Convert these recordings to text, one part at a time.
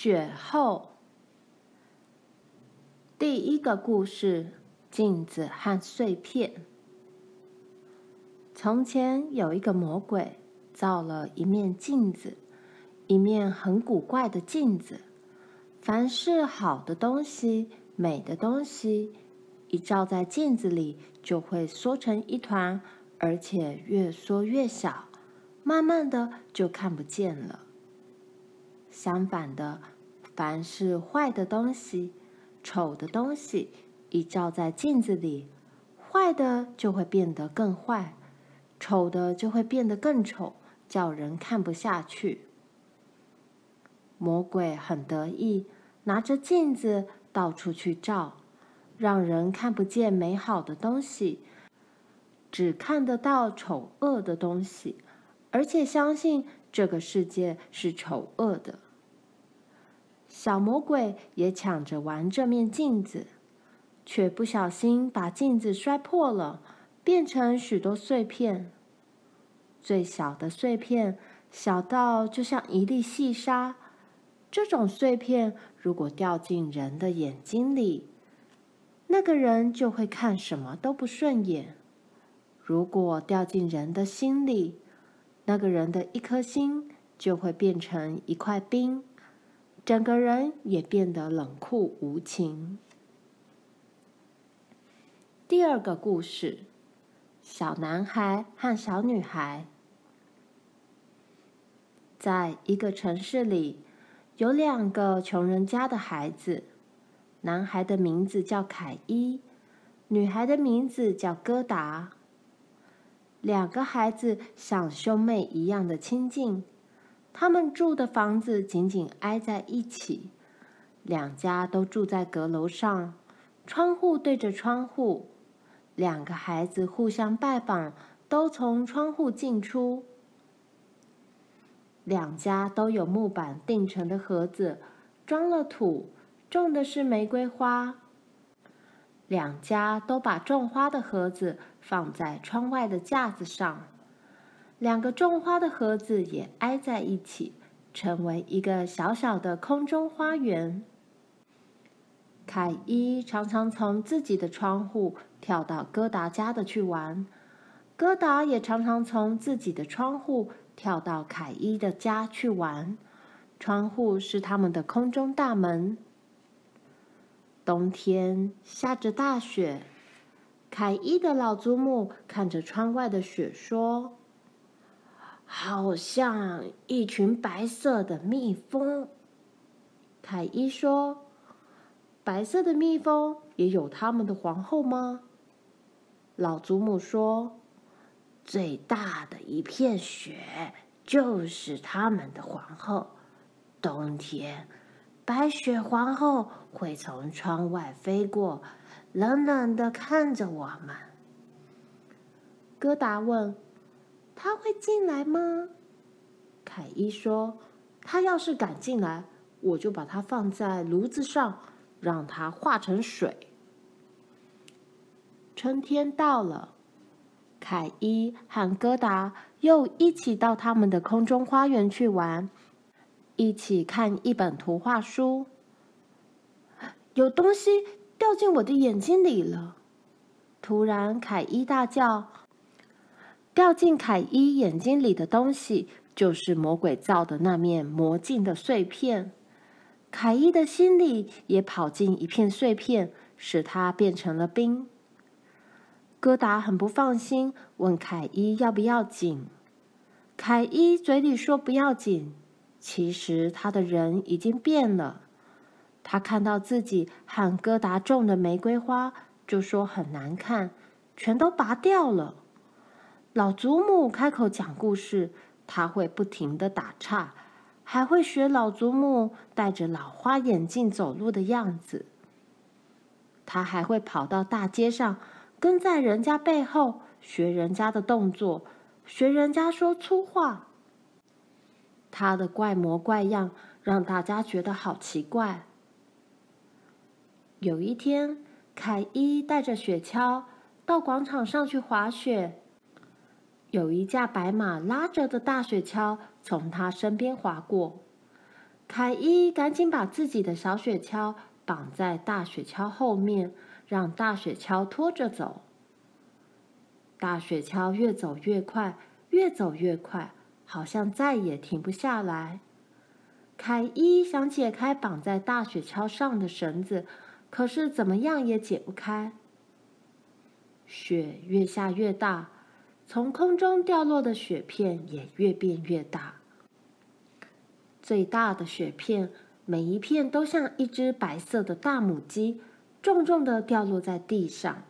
雪后，第一个故事：镜子和碎片。从前有一个魔鬼，造了一面镜子，一面很古怪的镜子。凡是好的东西、美的东西，一照在镜子里，就会缩成一团，而且越缩越小，慢慢的就看不见了。相反的，凡是坏的东西、丑的东西，一照在镜子里，坏的就会变得更坏，丑的就会变得更丑，叫人看不下去。魔鬼很得意，拿着镜子到处去照，让人看不见美好的东西，只看得到丑恶的东西，而且相信这个世界是丑恶的。小魔鬼也抢着玩这面镜子，却不小心把镜子摔破了，变成许多碎片。最小的碎片小到就像一粒细沙。这种碎片如果掉进人的眼睛里，那个人就会看什么都不顺眼；如果掉进人的心里，那个人的一颗心就会变成一块冰。整个人也变得冷酷无情。第二个故事：小男孩和小女孩。在一个城市里，有两个穷人家的孩子。男孩的名字叫凯伊，女孩的名字叫戈达。两个孩子像兄妹一样的亲近。他们住的房子紧紧挨在一起，两家都住在阁楼上，窗户对着窗户。两个孩子互相拜访，都从窗户进出。两家都有木板钉成的盒子，装了土，种的是玫瑰花。两家都把种花的盒子放在窗外的架子上。两个种花的盒子也挨在一起，成为一个小小的空中花园。凯伊常常从自己的窗户跳到哥达家的去玩，哥达也常常从自己的窗户跳到凯伊的家去玩。窗户是他们的空中大门。冬天下着大雪，凯伊的老祖母看着窗外的雪说。好像一群白色的蜜蜂。凯伊说：“白色的蜜蜂也有他们的皇后吗？”老祖母说：“最大的一片雪就是他们的皇后。冬天，白雪皇后会从窗外飞过，冷冷的看着我们。”哥达问。他会进来吗？凯伊说：“他要是敢进来，我就把它放在炉子上，让它化成水。”春天到了，凯伊和戈达又一起到他们的空中花园去玩，一起看一本图画书。有东西掉进我的眼睛里了！突然，凯伊大叫。掉进凯伊眼睛里的东西，就是魔鬼造的那面魔镜的碎片。凯伊的心里也跑进一片碎片，使它变成了冰。哥达很不放心，问凯伊要不要紧。凯伊嘴里说不要紧，其实他的人已经变了。他看到自己和哥达种的玫瑰花，就说很难看，全都拔掉了。老祖母开口讲故事，他会不停的打岔，还会学老祖母戴着老花眼镜走路的样子。他还会跑到大街上，跟在人家背后学人家的动作，学人家说粗话。他的怪模怪样让大家觉得好奇怪。有一天，凯伊带着雪橇到广场上去滑雪。有一架白马拉着的大雪橇从他身边滑过，凯伊赶紧把自己的小雪橇绑在大雪橇后面，让大雪橇拖着走。大雪橇越走越快，越走越快，好像再也停不下来。凯伊想解开绑在大雪橇上的绳子，可是怎么样也解不开。雪越下越大，从空中掉落的雪片也越变越大。最大的雪片，每一片都像一只白色的大母鸡，重重的掉落在地上。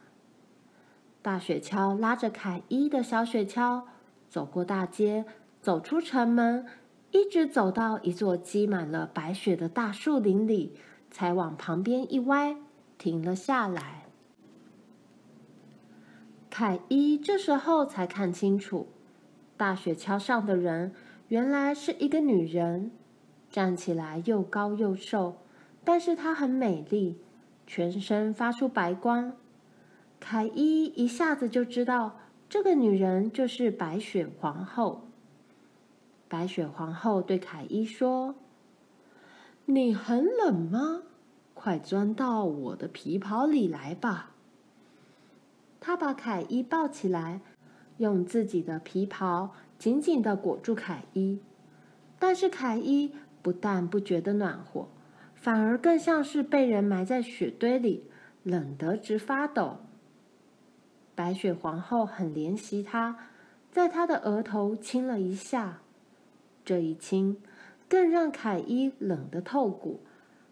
大雪橇拉着凯伊的小雪橇，走过大街，走出城门。一直走到一座积满了白雪的大树林里，才往旁边一歪，停了下来。凯伊这时候才看清楚，大雪橇上的人原来是一个女人，站起来又高又瘦，但是她很美丽，全身发出白光。凯伊一下子就知道，这个女人就是白雪皇后。白雪皇后对凯伊说：“你很冷吗？快钻到我的皮袍里来吧。”她把凯伊抱起来，用自己的皮袍紧紧的裹住凯伊。但是凯伊不但不觉得暖和，反而更像是被人埋在雪堆里，冷得直发抖。白雪皇后很怜惜她，在她的额头亲了一下。这一亲，更让凯伊冷得透骨，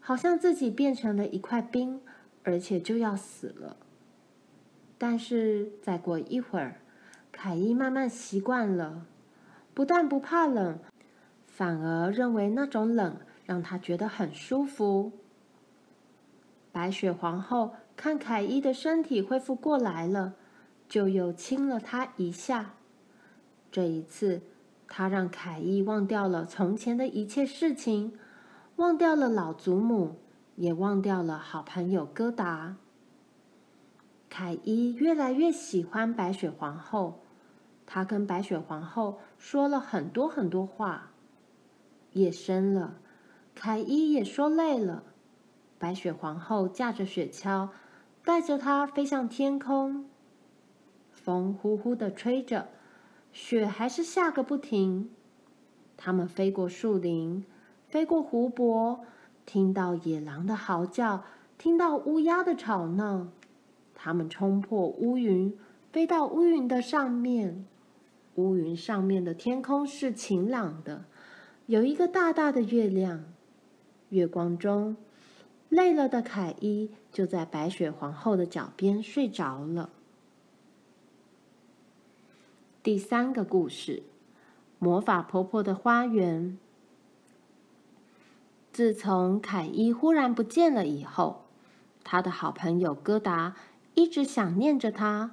好像自己变成了一块冰，而且就要死了。但是再过一会儿，凯伊慢慢习惯了，不但不怕冷，反而认为那种冷让他觉得很舒服。白雪皇后看凯伊的身体恢复过来了，就又亲了他一下。这一次。他让凯伊忘掉了从前的一切事情，忘掉了老祖母，也忘掉了好朋友戈达。凯伊越来越喜欢白雪皇后，他跟白雪皇后说了很多很多话。夜深了，凯伊也说累了。白雪皇后驾着雪橇，带着他飞向天空。风呼呼的吹着。雪还是下个不停，他们飞过树林，飞过湖泊，听到野狼的嚎叫，听到乌鸦的吵闹。他们冲破乌云，飞到乌云的上面。乌云上面的天空是晴朗的，有一个大大的月亮。月光中，累了的凯伊就在白雪皇后的脚边睡着了。第三个故事：魔法婆婆的花园。自从凯伊忽然不见了以后，他的好朋友戈达一直想念着他。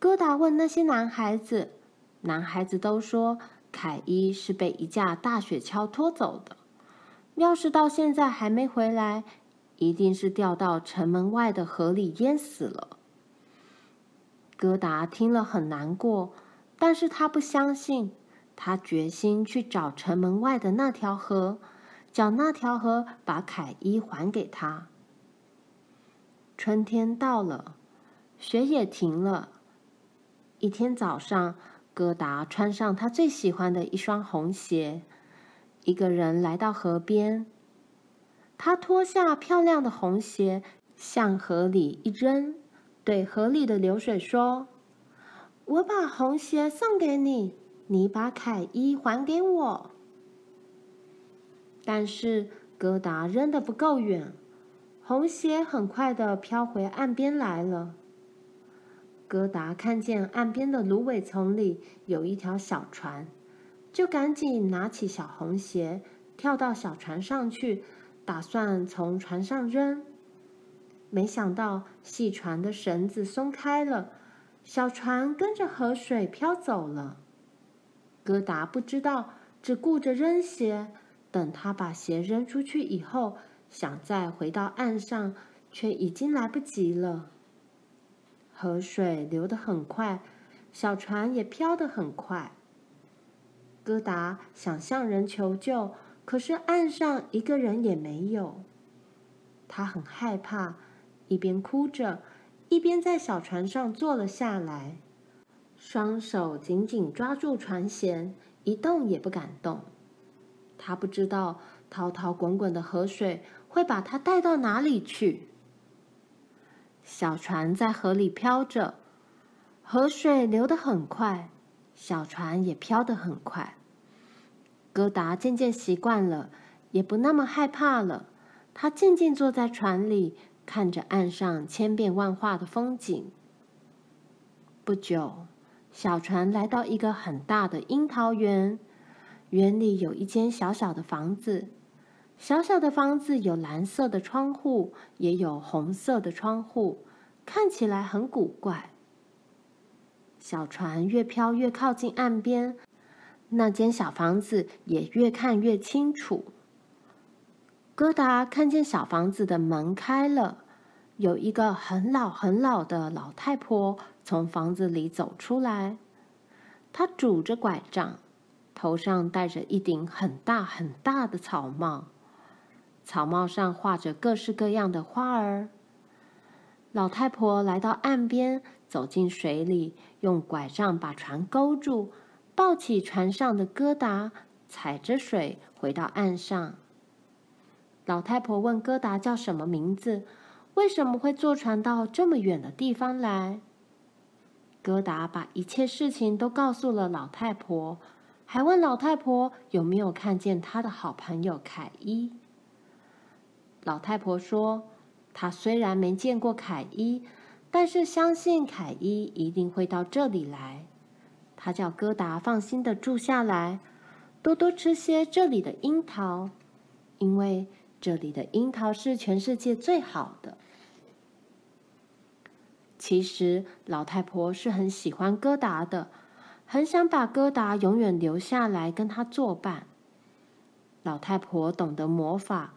疙瘩问那些男孩子，男孩子都说凯伊是被一架大雪橇拖走的。要是到现在还没回来，一定是掉到城门外的河里淹死了。疙瘩听了很难过。但是他不相信，他决心去找城门外的那条河，叫那条河把凯伊还给他。春天到了，雪也停了。一天早上，疙瘩穿上他最喜欢的一双红鞋，一个人来到河边。他脱下漂亮的红鞋，向河里一扔，对河里的流水说。我把红鞋送给你，你把凯伊还给我。但是疙瘩扔得不够远，红鞋很快的飘回岸边来了。疙瘩看见岸边的芦苇丛里有一条小船，就赶紧拿起小红鞋，跳到小船上去，打算从船上扔。没想到系船的绳子松开了。小船跟着河水飘走了，疙瘩不知道，只顾着扔鞋。等他把鞋扔出去以后，想再回到岸上，却已经来不及了。河水流得很快，小船也飘得很快。疙瘩想向人求救，可是岸上一个人也没有。他很害怕，一边哭着，一边在小船上坐了下来，双手紧紧抓住船舷，一动也不敢动。他不知道滔滔滚滚的河水会把他带到哪里去。小船在河里飘着，河水流得很快，小船也飘得很快。哥达渐渐习惯了，也不那么害怕了。他静静坐在船里，看着岸上千变万化的风景。不久，小船来到一个很大的樱桃园，园里有一间小小的房子。小小的房子有蓝色的窗户，也有红色的窗户，看起来很古怪。小船越飘越靠近岸边，那间小房子也越看越清楚。哥达看见小房子的门开了，有一个很老很老的老太婆从房子里走出来。她拄着拐杖，头上戴着一顶很大很大的草帽。草帽上画着各式各样的花儿。老太婆来到岸边，走进水里，用拐杖把船勾住，抱起船上的哥达，踩着水回到岸上。老太婆问哥达叫什么名字，为什么会坐船到这么远的地方来？哥达把一切事情都告诉了老太婆，还问老太婆有没有看见他的好朋友凯伊。老太婆说：“她虽然没见过凯伊，但是相信凯伊一定会到这里来。她叫哥达放心的住下来，多多吃些这里的樱桃，因为这里的樱桃是全世界最好的。”其实老太婆是很喜欢哥达的，很想把哥达永远留下来跟他作伴。老太婆懂得魔法。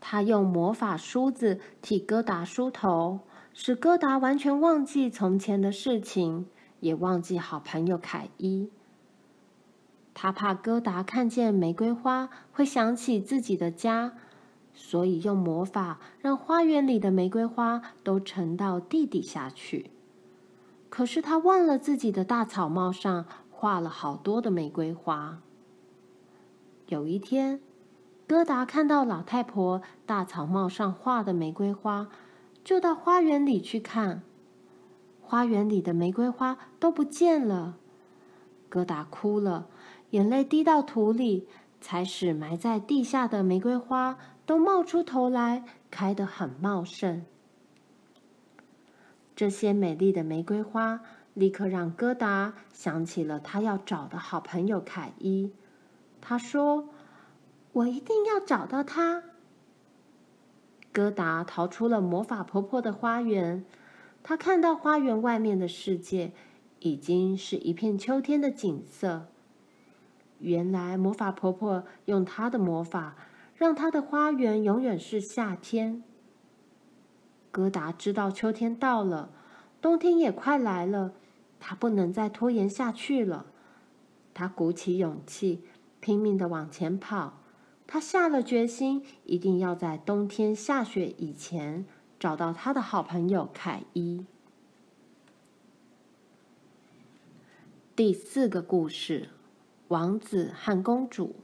他用魔法梳子替哥达梳头，使哥达完全忘记从前的事情，也忘记好朋友凯伊。他怕哥达看见玫瑰花会想起自己的家，所以用魔法让花园里的玫瑰花都沉到地底下去。可是他忘了自己的大草帽上画了好多的玫瑰花。有一天，戈达看到老太婆大草帽上画的玫瑰花，就到花园里去看。花园里的玫瑰花都不见了，戈达哭了，眼泪滴到土里，才使埋在地下的玫瑰花都冒出头来，开得很茂盛。这些美丽的玫瑰花立刻让戈达想起了他要找的好朋友凯伊。他说。我一定要找到他。哥达逃出了魔法婆婆的花园，他看到花园外面的世界已经是一片秋天的景色。原来魔法婆婆用她的魔法，让她的花园永远是夏天。哥达知道秋天到了，冬天也快来了，他不能再拖延下去了。他鼓起勇气，拼命的往前跑。他下了决心，一定要在冬天下雪以前找到他的好朋友凯伊。第四个故事：王子和公主。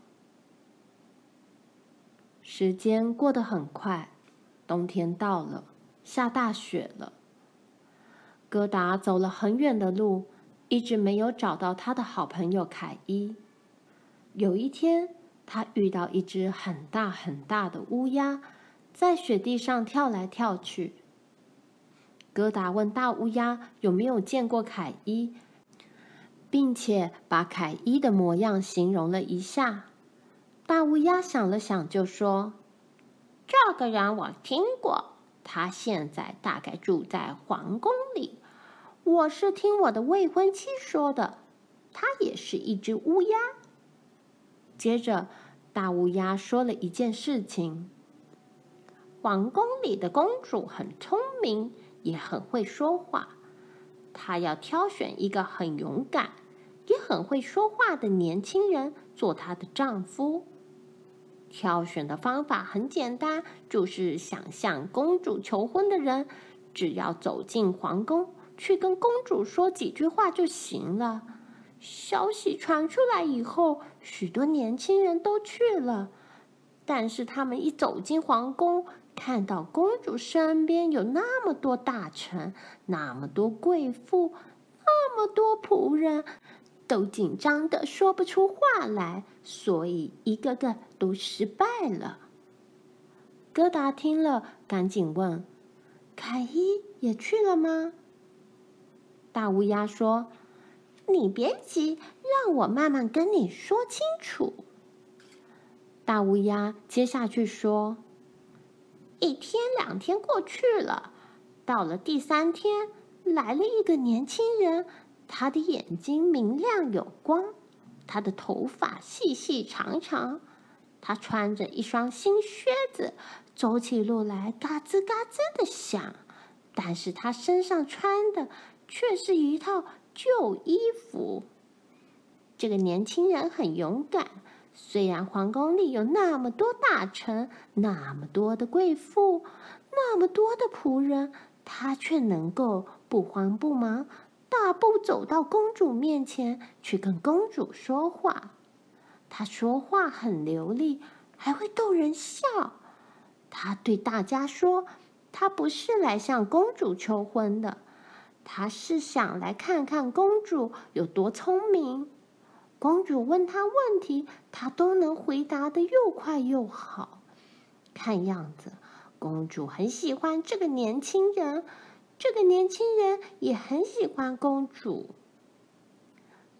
时间过得很快，冬天到了，下大雪了。哥达走了很远的路，一直没有找到他的好朋友凯伊。有一天，他遇到一只很大很大的乌鸦，在雪地上跳来跳去。哥达问大乌鸦有没有见过凯伊，并且把凯伊的模样形容了一下。大乌鸦想了想，就说：“这个人我听过，他现在大概住在皇宫里。我是听我的未婚妻说的，他也是一只乌鸦。”接着，大乌鸦说了一件事情：皇宫里的公主很聪明，也很会说话。她要挑选一个很勇敢、也很会说话的年轻人做她的丈夫。挑选的方法很简单，就是想向公主求婚的人，只要走进皇宫，去跟公主说几句话就行了。消息传出来以后，许多年轻人都去了，但是他们一走进皇宫，看到公主身边有那么多大臣，那么多贵妇，那么多仆人。都紧张的说不出话来，所以一个个都失败了。疙瘩听了，赶紧问：“凯伊也去了吗？”大乌鸦说：“你别急，让我慢慢跟你说清楚。”大乌鸦接下去说：“一天两天过去了，到了第三天，来了一个年轻人。”他的眼睛明亮有光，他的头发细细长长，他穿着一双新靴子，走起路来嘎吱嘎吱的响。但是他身上穿的却是一套旧衣服。这个年轻人很勇敢，虽然皇宫里有那么多大臣，那么多的贵妇，那么多的仆人，他却能够不慌不忙。大步走到公主面前，去跟公主说话。他说话很流利，还会逗人笑。他对大家说：“他不是来向公主求婚的，他是想来看看公主有多聪明。公主问他问题，他都能回答的又快又好。看样子，公主很喜欢这个年轻人。”这个年轻人也很喜欢公主。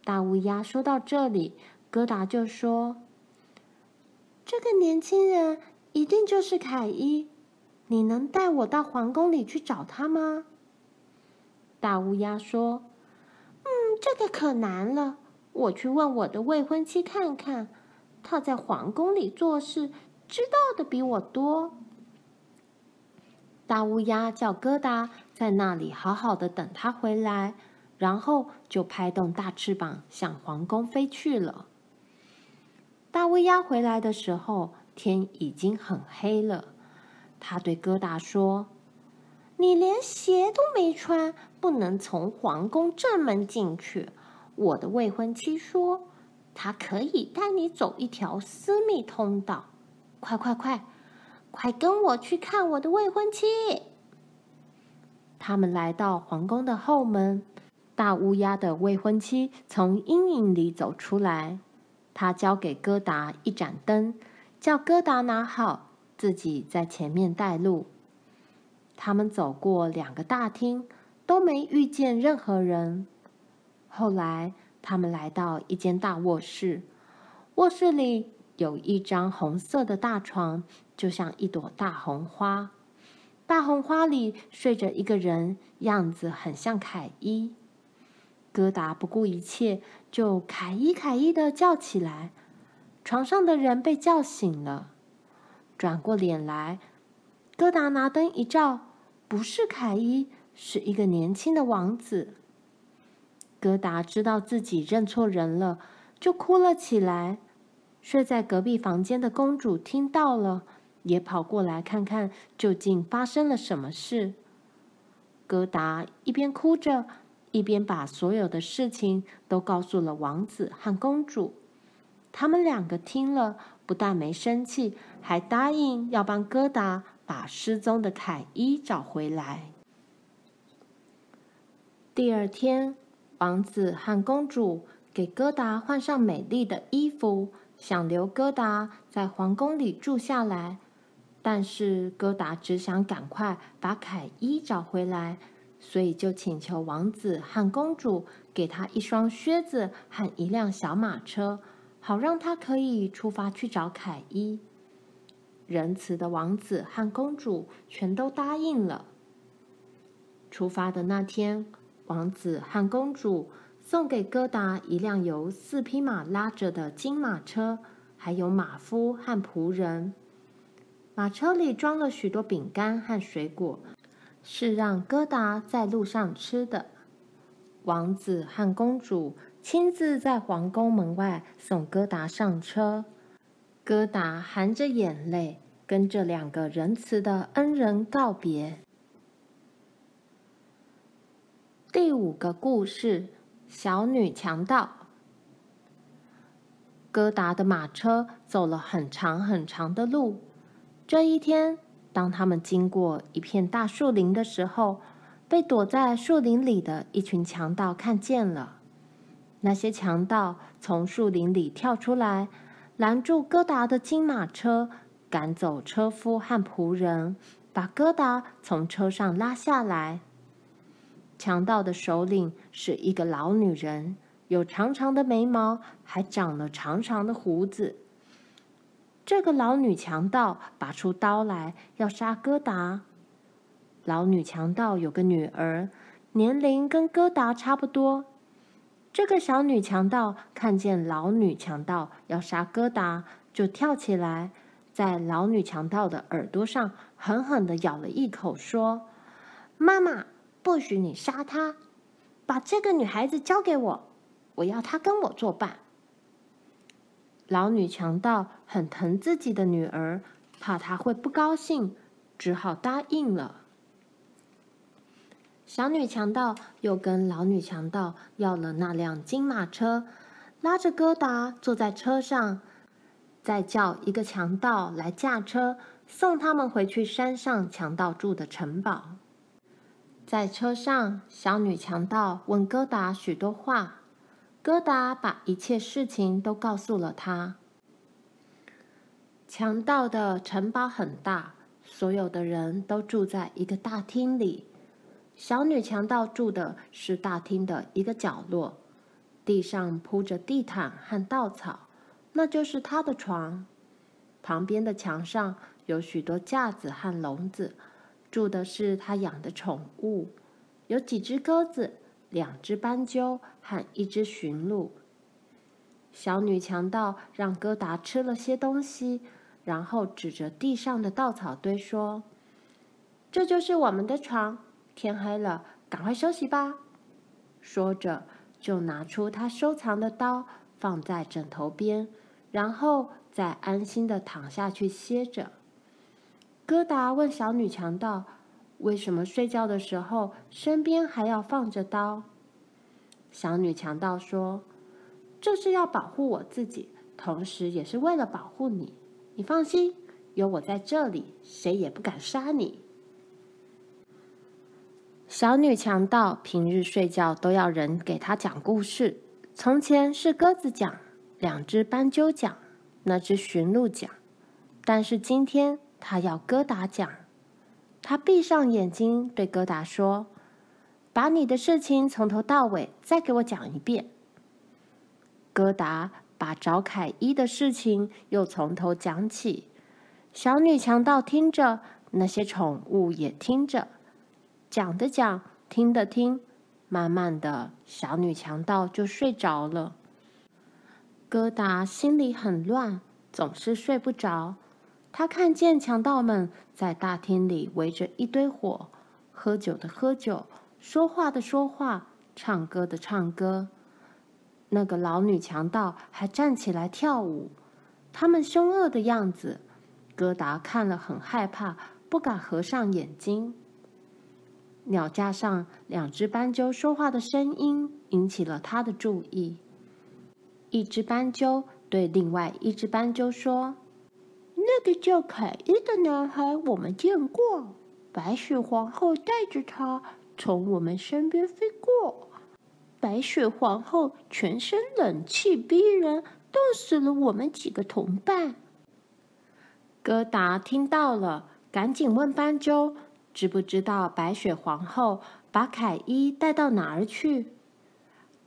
大乌鸦说到这里，疙瘩就说：“这个年轻人一定就是凯伊，你能带我到皇宫里去找他吗？”大乌鸦说：“嗯，这个可难了，我去问我的未婚妻看看，她在皇宫里做事，知道的比我多。”大乌鸦叫疙瘩在那里好好的等他回来，然后就拍动大翅膀向皇宫飞去了。大乌鸦回来的时候，天已经很黑了。他对疙瘩说：“你连鞋都没穿，不能从皇宫正门进去。我的未婚妻说，她可以带你走一条私密通道。快快快！”快跟我去看我的未婚妻！他们来到皇宫的后门，大乌鸦的未婚妻从阴影里走出来。他交给疙瘩一盏灯，叫疙瘩拿好，自己在前面带路。他们走过两个大厅，都没遇见任何人。后来，他们来到一间大卧室，卧室里有一张红色的大床。就像一朵大红花，大红花里睡着一个人，样子很像凯伊。戈达不顾一切，就凯伊凯伊的叫起来。床上的人被叫醒了，转过脸来，戈达拿灯一照，不是凯伊，是一个年轻的王子。疙瘩知道自己认错人了，就哭了起来。睡在隔壁房间的公主听到了。也跑过来看看究竟发生了什么事。疙瘩一边哭着，一边把所有的事情都告诉了王子和公主。他们两个听了，不但没生气，还答应要帮疙瘩把失踪的凯伊找回来。第二天，王子和公主给戈达换上美丽的衣服，想留戈达在皇宫里住下来。但是戈达只想赶快把凯伊找回来，所以就请求王子和公主给他一双靴子和一辆小马车，好让他可以出发去找凯伊。仁慈的王子和公主全都答应了。出发的那天，王子和公主送给戈达一辆由四匹马拉着的金马车，还有马夫和仆人。马车里装了许多饼干和水果，是让戈达在路上吃的。王子和公主亲自在皇宫门外送戈达上车。戈达含着眼泪，跟这两个仁慈的恩人告别。第五个故事：小女强盗。疙瘩的马车走了很长很长的路。这一天，当他们经过一片大树林的时候，被躲在树林里的一群强盗看见了。那些强盗从树林里跳出来，拦住疙瘩的金马车，赶走车夫和仆人，把疙瘩从车上拉下来。强盗的首领是一个老女人，有长长的眉毛，还长了长长的胡子。这个老女强盗拔出刀来要杀哥达。老女强盗有个女儿，年龄跟哥达差不多。这个小女强盗看见老女强盗要杀哥达，就跳起来，在老女强盗的耳朵上狠狠的咬了一口，说：“妈妈。”不许你杀她！把这个女孩子交给我，我要她跟我作伴。老女强盗很疼自己的女儿，怕她会不高兴，只好答应了。小女强盗又跟老女强盗要了那辆金马车，拉着疙瘩坐在车上，再叫一个强盗来驾车，送他们回去山上强盗住的城堡。在车上，小女强盗问戈达许多话，戈达把一切事情都告诉了她。强盗的城堡很大，所有的人都住在一个大厅里。小女强盗住的是大厅的一个角落，地上铺着地毯和稻草，那就是她的床。旁边的墙上有许多架子和笼子。住的是他养的宠物，有几只鸽子、两只斑鸠和一只驯鹿。小女强盗让疙瘩吃了些东西，然后指着地上的稻草堆说：“这就是我们的床。天黑了，赶快休息吧。”说着，就拿出他收藏的刀，放在枕头边，然后再安心的躺下去歇着。疙瘩问小女强盗：“为什么睡觉的时候身边还要放着刀？”小女强盗说：“这是要保护我自己，同时也是为了保护你。你放心，有我在这里，谁也不敢杀你。”小女强盗平日睡觉都要人给她讲故事。从前是鸽子讲，两只斑鸠讲，那只驯鹿讲，但是今天。他要疙瘩讲，他闭上眼睛对疙瘩说：“把你的事情从头到尾再给我讲一遍。”疙瘩把找凯伊的事情又从头讲起。小女强盗听着，那些宠物也听着，讲的讲，听的听，慢慢的，小女强盗就睡着了。疙瘩心里很乱，总是睡不着。他看见强盗们在大厅里围着一堆火，喝酒的喝酒，说话的说话，唱歌的唱歌。那个老女强盗还站起来跳舞，他们凶恶的样子，疙瘩看了很害怕，不敢合上眼睛。鸟架上两只斑鸠说话的声音引起了他的注意。一只斑鸠对另外一只斑鸠说。那个叫凯伊的男孩，我们见过。白雪皇后带着他从我们身边飞过。白雪皇后全身冷气逼人，冻死了我们几个同伴。疙瘩听到了，赶紧问斑鸠：“知不知道白雪皇后把凯伊带到哪儿去？”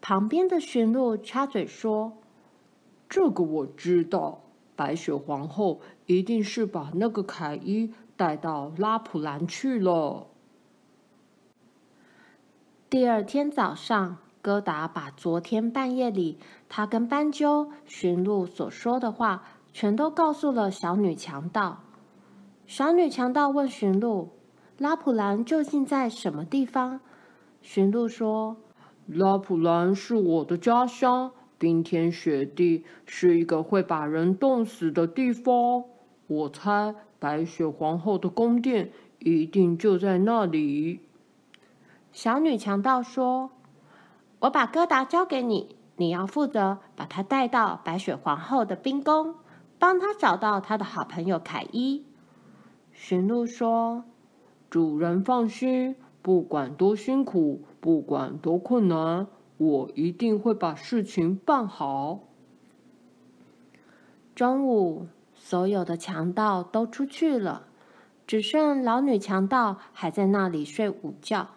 旁边的驯鹿插嘴说：“这个我知道。”白雪皇后一定是把那个凯伊带到拉普兰去了。第二天早上，疙瘩把昨天半夜里他跟斑鸠、驯鹿所说的话，全都告诉了小女强盗。小女强盗问驯鹿：“拉普兰究竟在什么地方？”驯鹿说：“拉普兰是我的家乡。”冰天雪地是一个会把人冻死的地方。我猜白雪皇后的宫殿一定就在那里。小女强盗说：“我把疙瘩交给你，你要负责把她带到白雪皇后的冰宫，帮她找到她的好朋友凯伊。”驯鹿说：“主人放心，不管多辛苦，不管多困难，我一定会把事情办好。”中午，所有的强盗都出去了，只剩老女强盗还在那里睡午觉。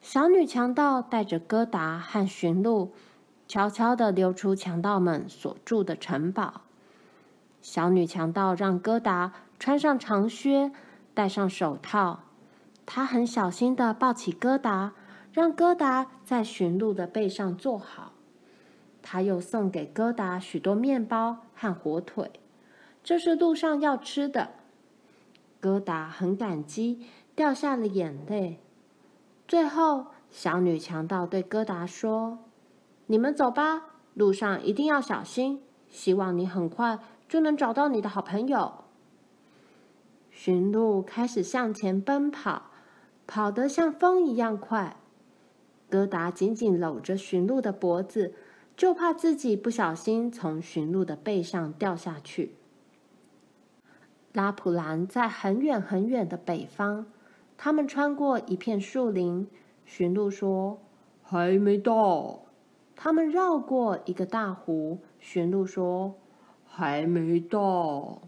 小女强盗带着疙瘩和驯鹿，悄悄地溜出强盗们所住的城堡。小女强盗让戈达穿上长靴，戴上手套。她很小心地抱起戈达，让戈达在驯鹿的背上坐好。她又送给戈达许多面包和火腿，这是路上要吃的。疙瘩很感激，掉下了眼泪。最后，小女强盗对疙瘩说：“你们走吧，路上一定要小心。希望你很快就能找到你的好朋友。”驯鹿开始向前奔跑，跑得像风一样快。疙瘩紧紧搂着驯鹿的脖子，就怕自己不小心从驯鹿的背上掉下去。拉普兰在很远很远的北方。他们穿过一片树林，驯鹿说：“还没到。”他们绕过一个大湖，驯鹿说：“还没到。”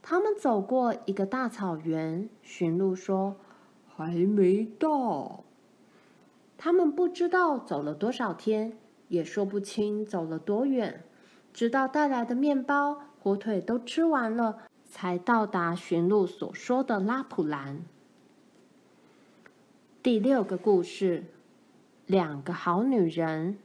他们走过一个大草原，驯鹿说：“还没到。”他们不知道走了多少天，也说不清走了多远，直到带来的面包、火腿都吃完了，才到达驯鹿所说的拉普兰。第六个故事，两个好女人。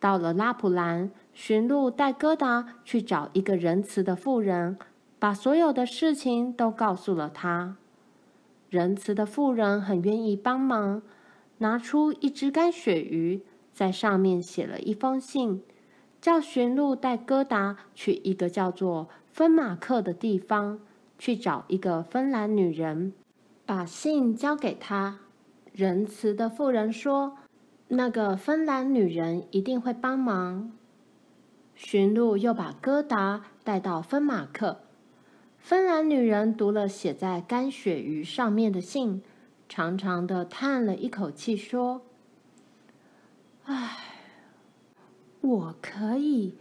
到了拉普兰，驯鹿带疙瘩去找一个仁慈的妇人，把所有的事情都告诉了她。仁慈的妇人很愿意帮忙，拿出一只干鳕鱼，在上面写了一封信，叫驯鹿带疙瘩去一个叫做芬马克的地方，去找一个芬兰女人。把信交给他，仁慈的妇人说：“那个芬兰女人一定会帮忙。”驯鹿又把戈达带到芬马克。芬兰女人读了写在干鳕鱼上面的信，长长的叹了一口气，说：“唉，我可以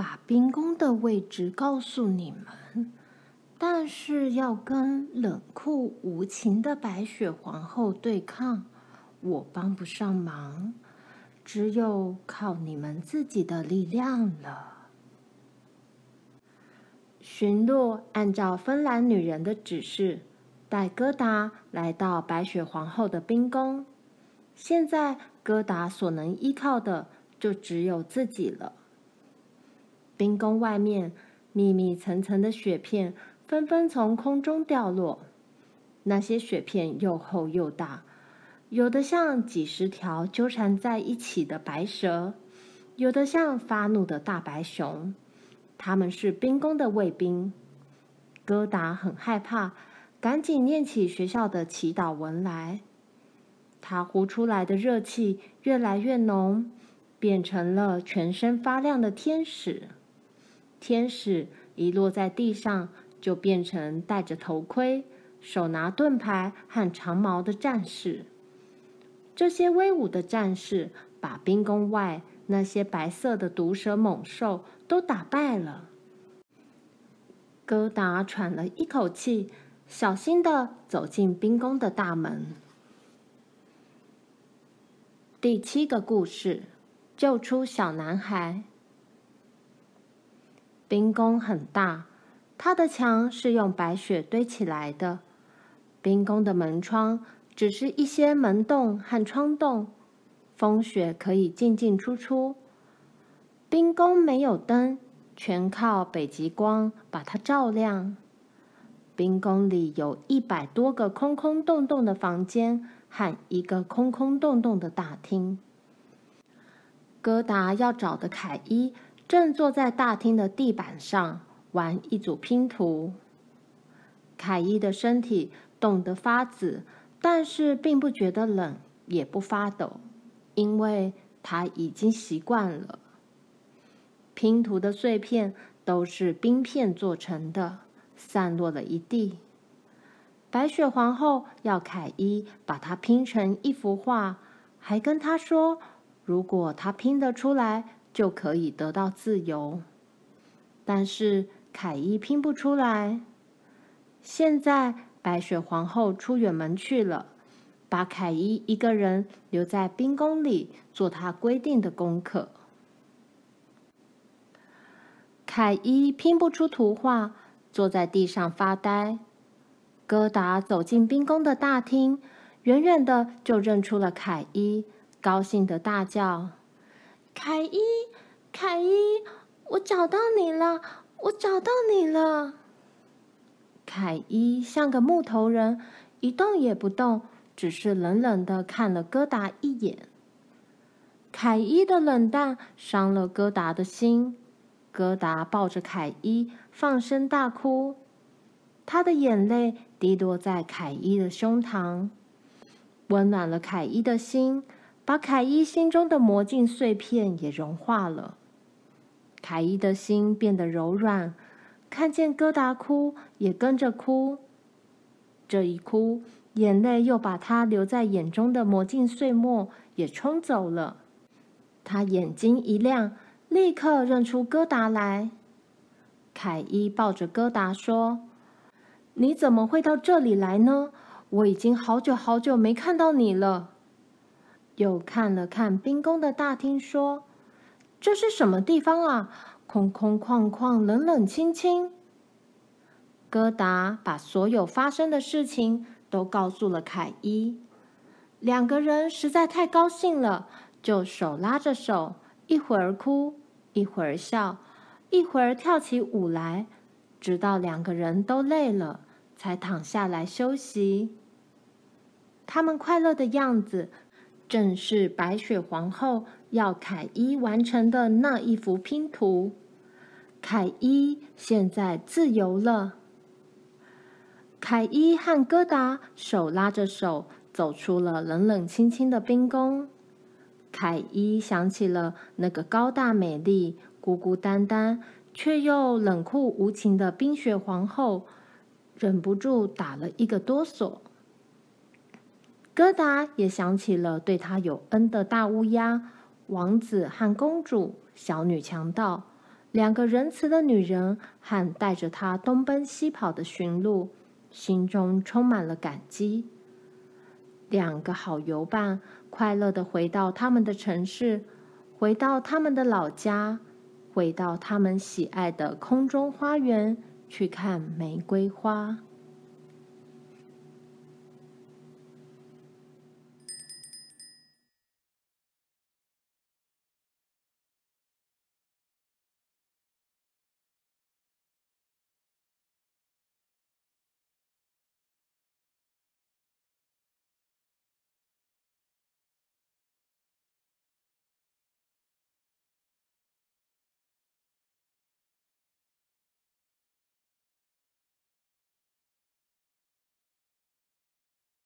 把冰宫的位置告诉你们。”但是要跟冷酷无情的白雪皇后对抗，我帮不上忙，只有靠你们自己的力量了。驯鹿按照芬兰女人的指示，带疙瘩来到白雪皇后的冰宫。现在疙瘩所能依靠的就只有自己了。冰宫外面密密层层的雪片。纷纷从空中掉落，那些雪片又厚又大，有的像几十条纠缠在一起的白蛇，有的像发怒的大白熊。他们是冰宫的卫兵。疙瘩很害怕，赶紧念起学校的祈祷文来。他呼出来的热气越来越浓，变成了全身发亮的天使。天使一落在地上，就变成戴着头盔、手拿盾牌和长矛的战士。这些威武的战士把冰宫外那些白色的毒蛇猛兽都打败了。哥达喘了一口气，小心的走进冰宫的大门。第七个故事：救出小男孩。冰宫很大。它的墙是用白雪堆起来的，冰宫的门窗只是一些门洞和窗洞，风雪可以进进出出。冰宫没有灯，全靠北极光把它照亮。冰宫里有一百多个空空洞洞的房间和一个空空洞洞的大厅。疙瘩要找的凯伊正坐在大厅的地板上玩一组拼图。凯伊的身体冻得发紫，但是并不觉得冷，也不发抖，因为他已经习惯了。拼图的碎片都是冰片做成的，散落了一地。白雪皇后要凯伊把它拼成一幅画，还跟他说，如果他拼得出来，就可以得到自由。但是凯伊拼不出来。现在白雪皇后出远门去了，把凯伊一个人留在冰宫里做他规定的功课。凯伊拼不出图画，坐在地上发呆。戈达走进冰宫的大厅，远远的就认出了凯伊，高兴的大叫：“凯伊，凯伊，我找到你了！我找到你了！”凯伊像个木头人，一动也不动，只是冷冷的看了戈达一眼。凯伊的冷淡伤了戈达的心。戈达抱着凯伊，放声大哭，他的眼泪滴落在凯伊的胸膛，温暖了凯伊的心，把凯伊心中的魔镜碎片也融化了。凯伊的心变得柔软，看见疙瘩哭，也跟着哭。这一哭，眼泪又把他留在眼中的魔镜碎末也冲走了。他眼睛一亮。立刻认出戈达来，凯伊抱着戈达说：“你怎么会到这里来呢？我已经好久好久没看到你了。”又看了看冰宫的大厅，说：“这是什么地方啊？空空旷旷，冷冷清清。”疙瘩把所有发生的事情都告诉了凯伊，两个人实在太高兴了，就手拉着手，一会儿哭。一会儿笑，一会儿跳起舞来，直到两个人都累了，才躺下来休息。他们快乐的样子，正是白雪皇后要凯伊完成的那一幅拼图。凯伊现在自由了。凯伊和戈达手拉着手，走出了冷冷清清的冰宫。凯伊想起了那个高大美丽、孤孤单单却又冷酷无情的冰雪皇后，忍不住打了一个哆嗦。疙瘩也想起了对他有恩的大乌鸦、王子和公主、小女强盗，两个仁慈的女人和带着他东奔西跑的驯鹿，心中充满了感激。两个好游伴快乐的回到他们的城市，回到他们的老家，回到他们喜爱的空中花园，去看玫瑰花。